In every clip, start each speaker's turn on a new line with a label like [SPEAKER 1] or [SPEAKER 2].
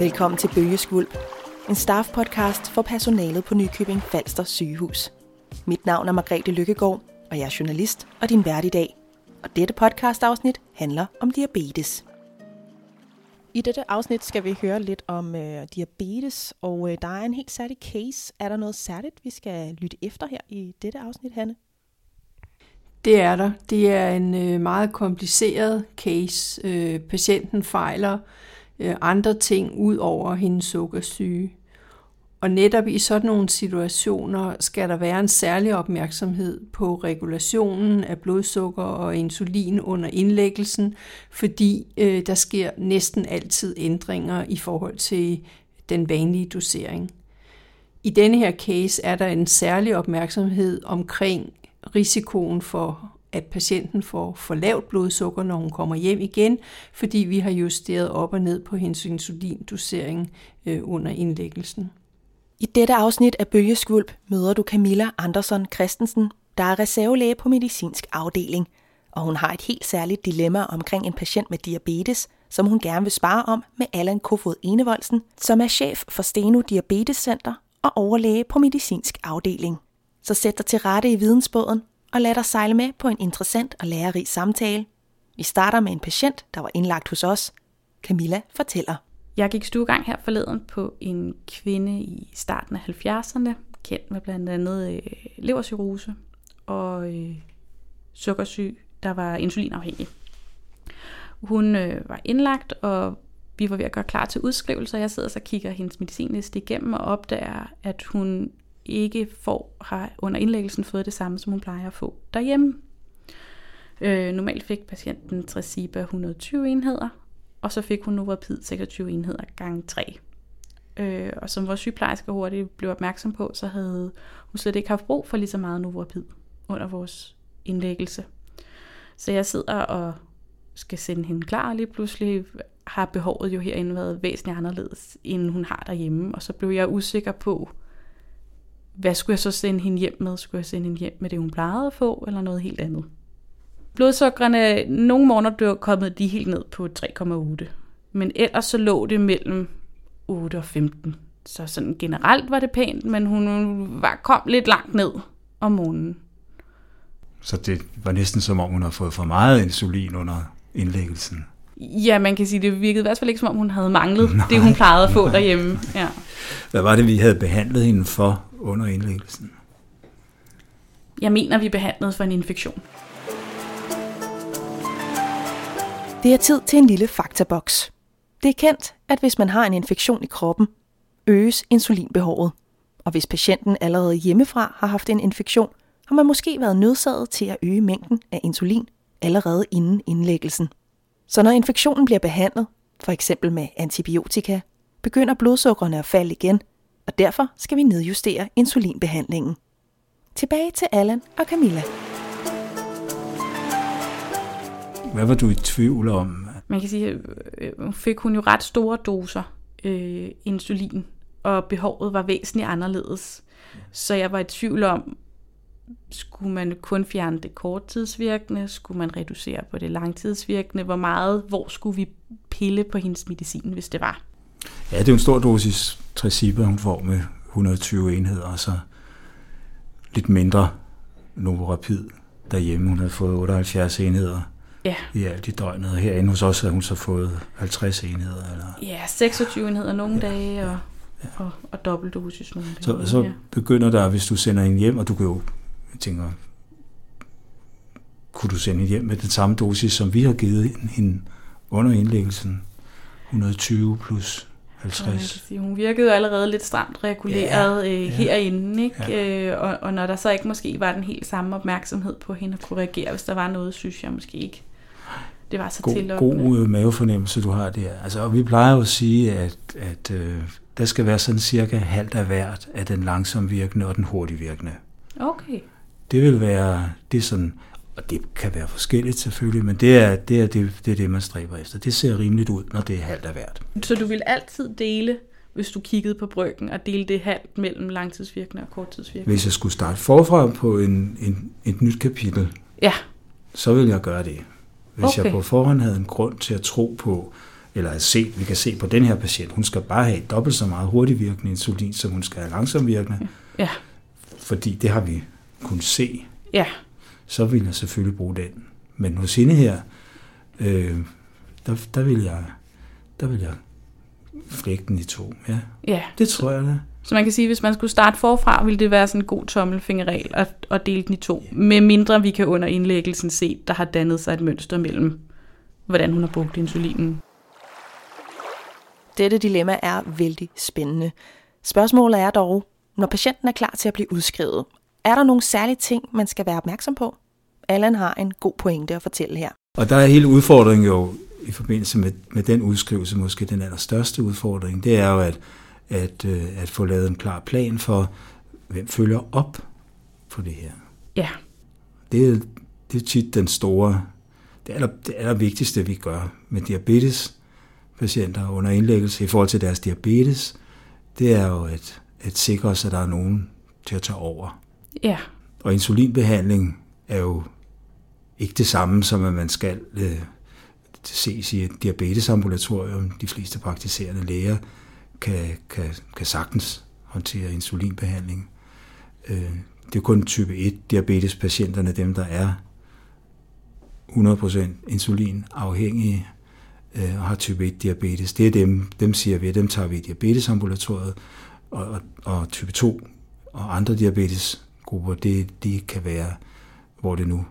[SPEAKER 1] Velkommen til Bølgeskvulp, en staff-podcast for personalet på Nykøbing Falster sygehus. Mit navn er Margrethe Lykkegaard, og jeg er journalist og din vært i dag. Og dette podcast-afsnit handler om diabetes. I dette afsnit skal vi høre lidt om øh, diabetes, og øh, der er en helt særlig case. Er der noget særligt, vi skal lytte efter her i dette afsnit, Hanne?
[SPEAKER 2] Det er der. Det er en øh, meget kompliceret case. Øh, patienten fejler øh, Øh, andre ting ud over hendes sukkersyge. Og netop i sådan nogle situationer skal der være en særlig opmærksomhed på regulationen af blodsukker og insulin under indlæggelsen, fordi øh, der sker næsten altid ændringer i forhold til den vanlige dosering. I denne her case er der en særlig opmærksomhed omkring risikoen for, at patienten får for lavt blodsukker, når hun kommer hjem igen, fordi vi har justeret op og ned på hendes insulindosering øh, under indlæggelsen.
[SPEAKER 1] I dette afsnit af Bølgeskvulp møder du Camilla Andersson Christensen, der er reservelæge på medicinsk afdeling, og hun har et helt særligt dilemma omkring en patient med diabetes, som hun gerne vil spare om med Allan Kofod Enevoldsen, som er chef for Steno Diabetes Center og overlæge på medicinsk afdeling. Så sæt dig til rette i vidensbåden og lad dig sejle med på en interessant og lærerig samtale. Vi starter med en patient, der var indlagt hos os. Camilla fortæller.
[SPEAKER 3] Jeg gik stuegang her forleden på en kvinde i starten af 70'erne, kendt med blandt andet øh, levercirrose og øh, sukkersyg, der var insulinafhængig. Hun øh, var indlagt, og vi var ved at gøre klar til udskrivelse, og jeg sidder så og kigger hendes medicinliste igennem og opdager, at hun ikke får, har under indlæggelsen fået det samme, som hun plejer at få derhjemme. Øh, normalt fik patienten Tresiba 120 enheder, og så fik hun Novapid 26 enheder gange 3. Øh, og som vores sygeplejerske hurtigt blev opmærksom på, så havde hun slet ikke haft brug for lige så meget Novapid under vores indlæggelse. Så jeg sidder og skal sende hende klar, og lige pludselig har behovet jo herinde været væsentligt anderledes, end hun har derhjemme. Og så blev jeg usikker på, hvad skulle jeg så sende hende hjem med? Skulle jeg sende hende hjem med det, hun plejede at få, eller noget helt andet? Blodsukkerne, nogle måneder blev kommet de helt ned på 3,8. Men ellers så lå det mellem 8 og 15. Så sådan generelt var det pænt, men hun var, kom lidt langt ned om morgenen.
[SPEAKER 4] Så det var næsten som om, hun havde fået for meget insulin under indlæggelsen.
[SPEAKER 3] Ja, man kan sige, det virkede i hvert fald ikke som om, hun havde manglet nej, det, hun plejede at få nej. derhjemme. Ja.
[SPEAKER 4] Hvad var det, vi havde behandlet hende for under indlæggelsen?
[SPEAKER 3] Jeg mener, vi behandlede for en infektion.
[SPEAKER 1] Det er tid til en lille faktaboks. Det er kendt, at hvis man har en infektion i kroppen, øges insulinbehovet. Og hvis patienten allerede hjemmefra har haft en infektion, har man måske været nødsaget til at øge mængden af insulin allerede inden indlæggelsen. Så når infektionen bliver behandlet, for eksempel med antibiotika, begynder blodsukkerne at falde igen, og derfor skal vi nedjustere insulinbehandlingen. Tilbage til Allan og Camilla.
[SPEAKER 4] Hvad var du i tvivl om?
[SPEAKER 3] Man kan sige, at øh, fik hun jo ret store doser øh, insulin, og behovet var væsentligt anderledes. Så jeg var i tvivl om, skulle man kun fjerne det korttidsvirkende? Skulle man reducere på det langtidsvirkende? Hvor meget, hvor skulle vi pille på hendes medicin, hvis det var?
[SPEAKER 4] Ja, det er en stor dosis Tresiba, hun får med 120 enheder, og så lidt mindre Novorapid derhjemme. Hun havde fået 78 enheder ja. i alt i døgnet. Herinde hos os havde hun så fået 50 enheder. Eller?
[SPEAKER 3] Ja, 26 enheder nogle ja. dage, og, ja. og, og dobbeltdosis nogle dage.
[SPEAKER 4] Så, så ja. begynder der, hvis du sender en hjem, og du kan jo tænker, kunne du sende hjem med den samme dosis, som vi har givet hende under indlæggelsen? 120 plus 50.
[SPEAKER 3] Sige, hun virkede jo allerede lidt stramt reguleret ja, øh, herinde, ikke? Ja. Øh, og, og når der så ikke måske var den helt samme opmærksomhed på hende at kunne reagere, hvis der var noget, synes jeg måske ikke, det var så
[SPEAKER 4] god,
[SPEAKER 3] tillokkende.
[SPEAKER 4] God mavefornemmelse, du har der. Altså, og vi plejer jo at sige, at, at øh, der skal være sådan cirka halvt af hvert af den langsomt virkende og den hurtigt virkende.
[SPEAKER 3] Okay.
[SPEAKER 4] Det vil være, det er sådan, og det kan være forskelligt selvfølgelig, men det er det, er det, det, er det man stræber efter. Det ser rimeligt ud, når det er halvt af hvert.
[SPEAKER 3] Så du vil altid dele, hvis du kiggede på bryggen, og dele det halvt mellem langtidsvirkende og korttidsvirkende?
[SPEAKER 4] Hvis jeg skulle starte forfra på en, en, et nyt kapitel,
[SPEAKER 3] ja.
[SPEAKER 4] så vil jeg gøre det. Hvis okay. jeg på forhånd havde en grund til at tro på, eller se, vi kan se på den her patient, hun skal bare have dobbelt så meget hurtigvirkende insulin, som hun skal have langsomvirkende.
[SPEAKER 3] Ja.
[SPEAKER 4] Fordi det har vi kunnet se.
[SPEAKER 3] Ja.
[SPEAKER 4] Så vil jeg selvfølgelig bruge den. Men hos hende her, øh, der, der vil jeg, der vil jeg flække den i to. Ja,
[SPEAKER 3] Ja.
[SPEAKER 4] det tror jeg da.
[SPEAKER 3] Så man kan sige, at hvis man skulle starte forfra, ville det være sådan en god tommelfingerregel at, at dele den i to. Med mindre vi kan under indlæggelsen se, der har dannet sig et mønster mellem, hvordan hun har brugt insulinen.
[SPEAKER 1] Dette dilemma er vældig spændende. Spørgsmålet er dog, når patienten er klar til at blive udskrevet, er der nogle særlige ting, man skal være opmærksom på? Allan har en god pointe at fortælle her.
[SPEAKER 4] Og der er hele udfordringen jo i forbindelse med, med den udskrivelse, måske den allerstørste udfordring, det er jo at, at, øh, at få lavet en klar plan for, hvem følger op på det her.
[SPEAKER 3] Ja,
[SPEAKER 4] Det er, det er tit den store, det aller, det aller vigtigste, vi gør med diabetes patienter under indlæggelse i forhold til deres diabetes, det er jo at, at sikre os, at der er nogen til at tage over.
[SPEAKER 3] ja,
[SPEAKER 4] Og insulinbehandling er jo ikke det samme, som at man skal øh, ses i et diabetesambulatorium. De fleste praktiserende læger kan, kan, kan sagtens håndtere insulinbehandling. Øh, det er kun type 1 diabetespatienterne, dem der er 100% insulinafhængige øh, og har type 1 diabetes. Det er dem, dem siger vi, dem tager vi i diabetesambulatoriet, og, og, og type 2 og andre diabetesgrupper, det, det kan være, hvor det nu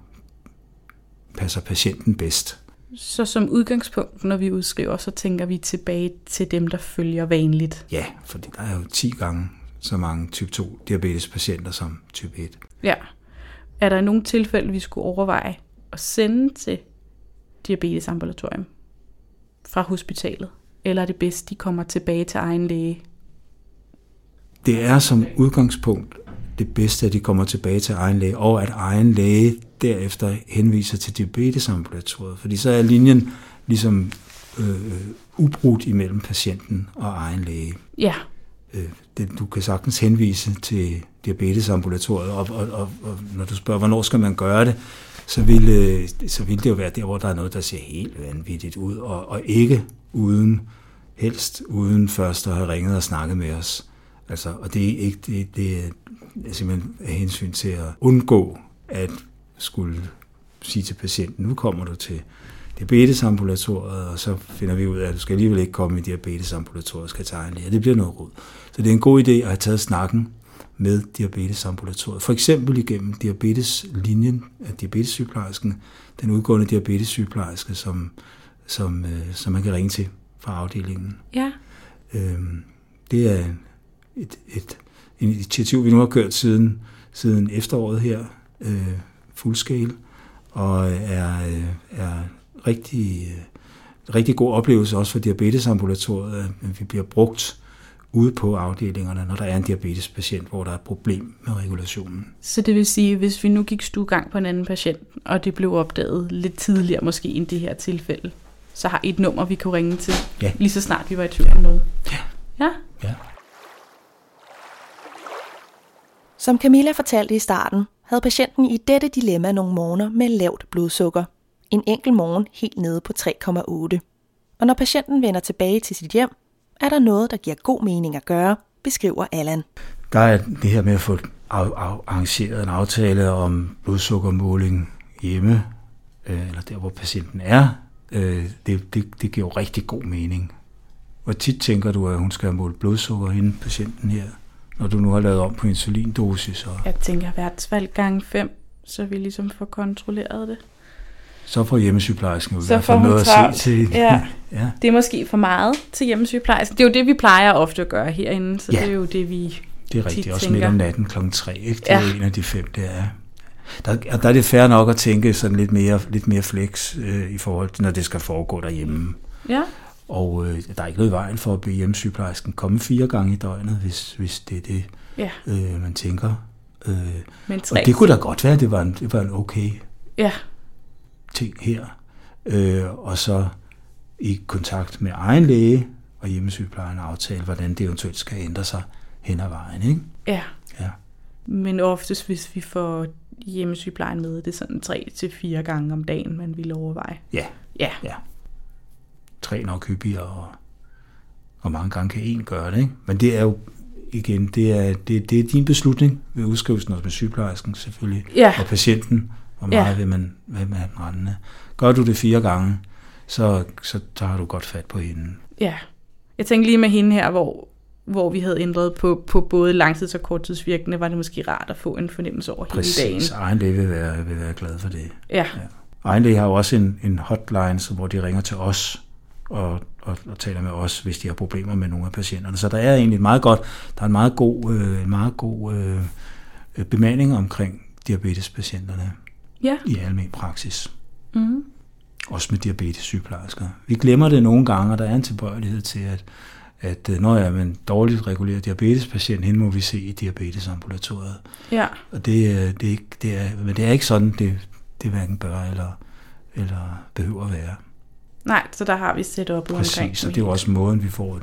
[SPEAKER 4] passer patienten bedst.
[SPEAKER 3] så som udgangspunkt, når vi udskriver, så tænker vi tilbage til dem, der følger vanligt.
[SPEAKER 4] Ja, fordi der er jo 10 gange så mange type 2 diabetespatienter som type 1.
[SPEAKER 3] Ja. Er der nogle tilfælde, vi skulle overveje at sende til diabetesambulatorium fra hospitalet? Eller er det bedst, de kommer tilbage til egen læge?
[SPEAKER 4] Det er som udgangspunkt det bedste, at de kommer tilbage til egen læge, og at egen læge derefter henviser til diabetesambulatoriet, fordi så er linjen ligesom øh, ubrudt imellem patienten og egen læge.
[SPEAKER 3] Ja,
[SPEAKER 4] Øh, det, du kan sagtens henvise til diabetesambulatoriet, og, og, og, og når du spørger, hvornår skal man gøre det, så vil, øh, så vil det jo være der, hvor der er noget, der ser helt vanvittigt ud, og, og ikke uden, helst uden først at have ringet og snakket med os. Altså, og det er ikke det, det er simpelthen af hensyn til at undgå at skulle sige til patienten, nu kommer du til diabetesambulatoriet, og så finder vi ud af, at du skal alligevel ikke komme i diabetesambulatoriet, skal tage en læge. Det bliver noget råd. Så det er en god idé at have taget snakken med diabetesambulatoriet. For eksempel igennem diabeteslinjen af diabetessygeplejersken, den udgående diabetessygeplejerske, som, som, øh, som man kan ringe til fra afdelingen.
[SPEAKER 3] ja,
[SPEAKER 4] Øhm, det er et, et initiativ, vi nu har kørt siden, siden efteråret her, øh, fullscale, og er, øh, er rigtig, øh, rigtig god oplevelse også for diabetesambulatoriet, at vi bliver brugt ude på afdelingerne, når der er en diabetespatient, hvor der er et problem med regulationen.
[SPEAKER 3] Så det vil sige, hvis vi nu gik stuegang på en anden patient, og det blev opdaget lidt tidligere måske end det her tilfælde, så har I et nummer, vi kunne ringe til,
[SPEAKER 4] Ja.
[SPEAKER 3] lige så snart vi var i tvivl om noget.
[SPEAKER 4] Ja.
[SPEAKER 3] Ja,
[SPEAKER 4] Ja.
[SPEAKER 1] Som Camilla fortalte i starten, havde patienten i dette dilemma nogle morgener med lavt blodsukker. En enkelt morgen helt nede på 3,8. Og når patienten vender tilbage til sit hjem, er der noget, der giver god mening at gøre, beskriver Allan.
[SPEAKER 4] Der er det her med at få arrangeret en aftale om blodsukkermåling hjemme, øh, eller der, hvor patienten er. Øh, det, det, det giver jo rigtig god mening. Hvor tit tænker du, at hun skal have målt blodsukker hende, patienten her, når du nu har lavet om på insulindosis, og
[SPEAKER 3] jeg tænker hvert gange fem, så vi ligesom får kontrolleret det.
[SPEAKER 4] så får hjemmesygeplejersken jo i
[SPEAKER 3] Så
[SPEAKER 4] hvert fald noget at
[SPEAKER 3] travlt.
[SPEAKER 4] se til.
[SPEAKER 3] Ja.
[SPEAKER 4] ja.
[SPEAKER 3] Det er måske for meget til hjemmesygeplejersken. Det er jo det, vi plejer ofte at gøre herinde, så
[SPEAKER 4] Ja.
[SPEAKER 3] det er jo det, vi...
[SPEAKER 4] Det er rigtigt. Også midt om natten klokken 3, ikke? Det er
[SPEAKER 3] Ja.
[SPEAKER 4] en af de fem, det er. Der, der er det fair nok at tænke sådan lidt mere, lidt mere flex øh, i forhold til, når det skal foregå derhjemme.
[SPEAKER 3] Ja,
[SPEAKER 4] Og øh, der er ikke noget i vejen for at blive hjemmesygeplejersken komme fire gange i døgnet, hvis, hvis det er det,
[SPEAKER 3] ja.
[SPEAKER 4] øh, man tænker. Øh,
[SPEAKER 3] Men tre.
[SPEAKER 4] og det kunne da godt være, at det var en, det var en okay
[SPEAKER 3] Ja,
[SPEAKER 4] ting her. Øh, og så i kontakt med egen læge og hjemmesygeplejen aftale, hvordan det eventuelt skal ændre sig hen ad vejen. Ikke?
[SPEAKER 3] ja.
[SPEAKER 4] Ja.
[SPEAKER 3] Men oftest, hvis vi får hjemmesygeplejen med, det er sådan tre til fire gange om dagen, man ville overveje.
[SPEAKER 4] Ja,
[SPEAKER 3] Ja,
[SPEAKER 4] ja. Tre nok hyppigere, og, og mange gange kan en gøre det. Ikke? Men det er jo igen, det er, det, det er din beslutning ved udskrivelsen og med sygeplejersken selvfølgelig,
[SPEAKER 3] ja.
[SPEAKER 4] og patienten, hvor meget ja. vil man, vil man rende. Gør du det fire gange, så, så tager du godt fat på hende.
[SPEAKER 3] Ja, jeg tænker lige med hende her, hvor, hvor vi havde ændret på, på både langtids- og korttidsvirkende, var det måske rart at få en fornemmelse over
[SPEAKER 4] Præcis.
[SPEAKER 3] hele dagen.
[SPEAKER 4] Præcis, egen læge vil være, vil være glad for det.
[SPEAKER 3] Ja.
[SPEAKER 4] ja. Egen læge har jo også en, en hotline, hvor de ringer til os og, og, og taler med os, hvis de har problemer med nogle af patienterne. Så der er egentlig meget godt, der er en meget god, øh, en meget god øh, bemanding omkring diabetespatienterne
[SPEAKER 3] ja.
[SPEAKER 4] i almen praksis.
[SPEAKER 3] Mm.
[SPEAKER 4] Også med diabetessygeplejersker. Vi glemmer det nogle gange, og der er en tilbøjelighed til, at, at når jeg er en dårligt reguleret diabetespatient, hende må vi se i diabetesambulatoriet.
[SPEAKER 3] Ja.
[SPEAKER 4] Og det, det, er ikke, det er, men det er ikke sådan, det, det hverken bør eller, eller behøver at være.
[SPEAKER 3] Nej, så der har vi set op
[SPEAKER 4] Præcis,
[SPEAKER 3] omkring.
[SPEAKER 4] så det er jo også måden, vi får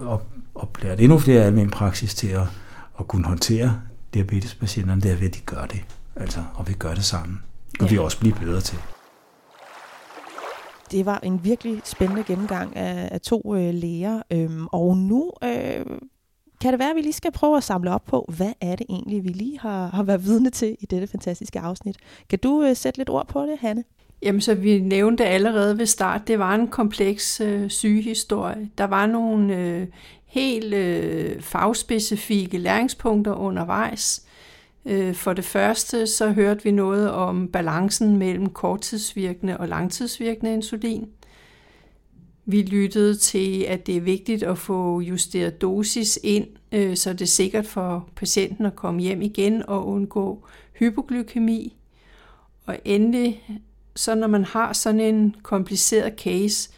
[SPEAKER 4] op, oplært endnu flere almen praksis til at, at kunne håndtere diabetespatienterne, det er ved, at de gør det. Altså, og vi gør det sammen. Og ja. vi også bliver bedre til.
[SPEAKER 1] Det var en virkelig spændende gennemgang af, af to øh, læger. Øhm, og nu øh, kan det være, at vi lige skal prøve at samle op på, hvad er det egentlig, vi lige har, har været vidne til i dette fantastiske afsnit. Kan du øh, sætte lidt ord på det, Hanne?
[SPEAKER 2] Jamen, så vi nævnte allerede ved start, det var en kompleks øh, sygehistorie. Der var nogle øh, helt øh, fagspecifikke læringspunkter undervejs. Øh, for det første så hørte vi noget om balancen mellem korttidsvirkende og langtidsvirkende insulin. Vi lyttede til, at det er vigtigt at få justeret dosis ind, øh, så det er sikkert for patienten at komme hjem igen og undgå hypoglykemi. Og endelig så når man har sådan en kompliceret case,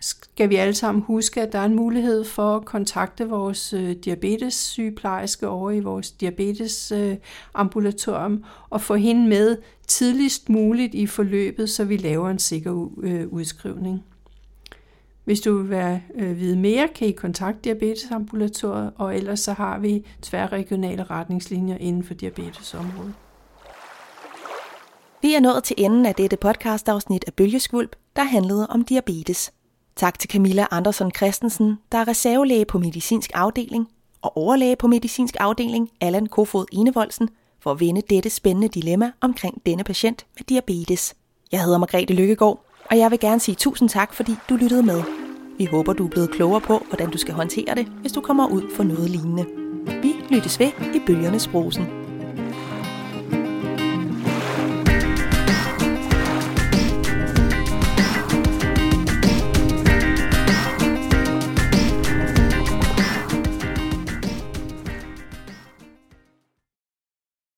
[SPEAKER 2] skal vi alle sammen huske, at der er en mulighed for at kontakte vores øh, diabetessygeplejerske over i vores diabetesambulatorium øh, og få hende med tidligst muligt i forløbet, så vi laver en sikker øh, udskrivning. Hvis du vil være, øh, vide mere, kan I kontakte diabetesambulatoriet, og ellers så har vi tværregionale retningslinjer inden for diabetesområdet.
[SPEAKER 1] Vi er nået til enden af dette podcastafsnit af Bølgeskvulp, der handlede om diabetes. Tak til Camilla Andersen Christensen, der er reservelæge på medicinsk afdeling, og overlæge på medicinsk afdeling, Allan Kofod Enevoldsen, for at vende dette spændende dilemma omkring denne patient med diabetes. Jeg hedder Margrethe Lykkegaard, og jeg vil gerne sige tusind tak, fordi du lyttede med. Vi håber, du er blevet klogere på, hvordan du skal håndtere det, hvis du kommer ud for noget lignende. Vi lyttes ved i Bølgernes Brosen.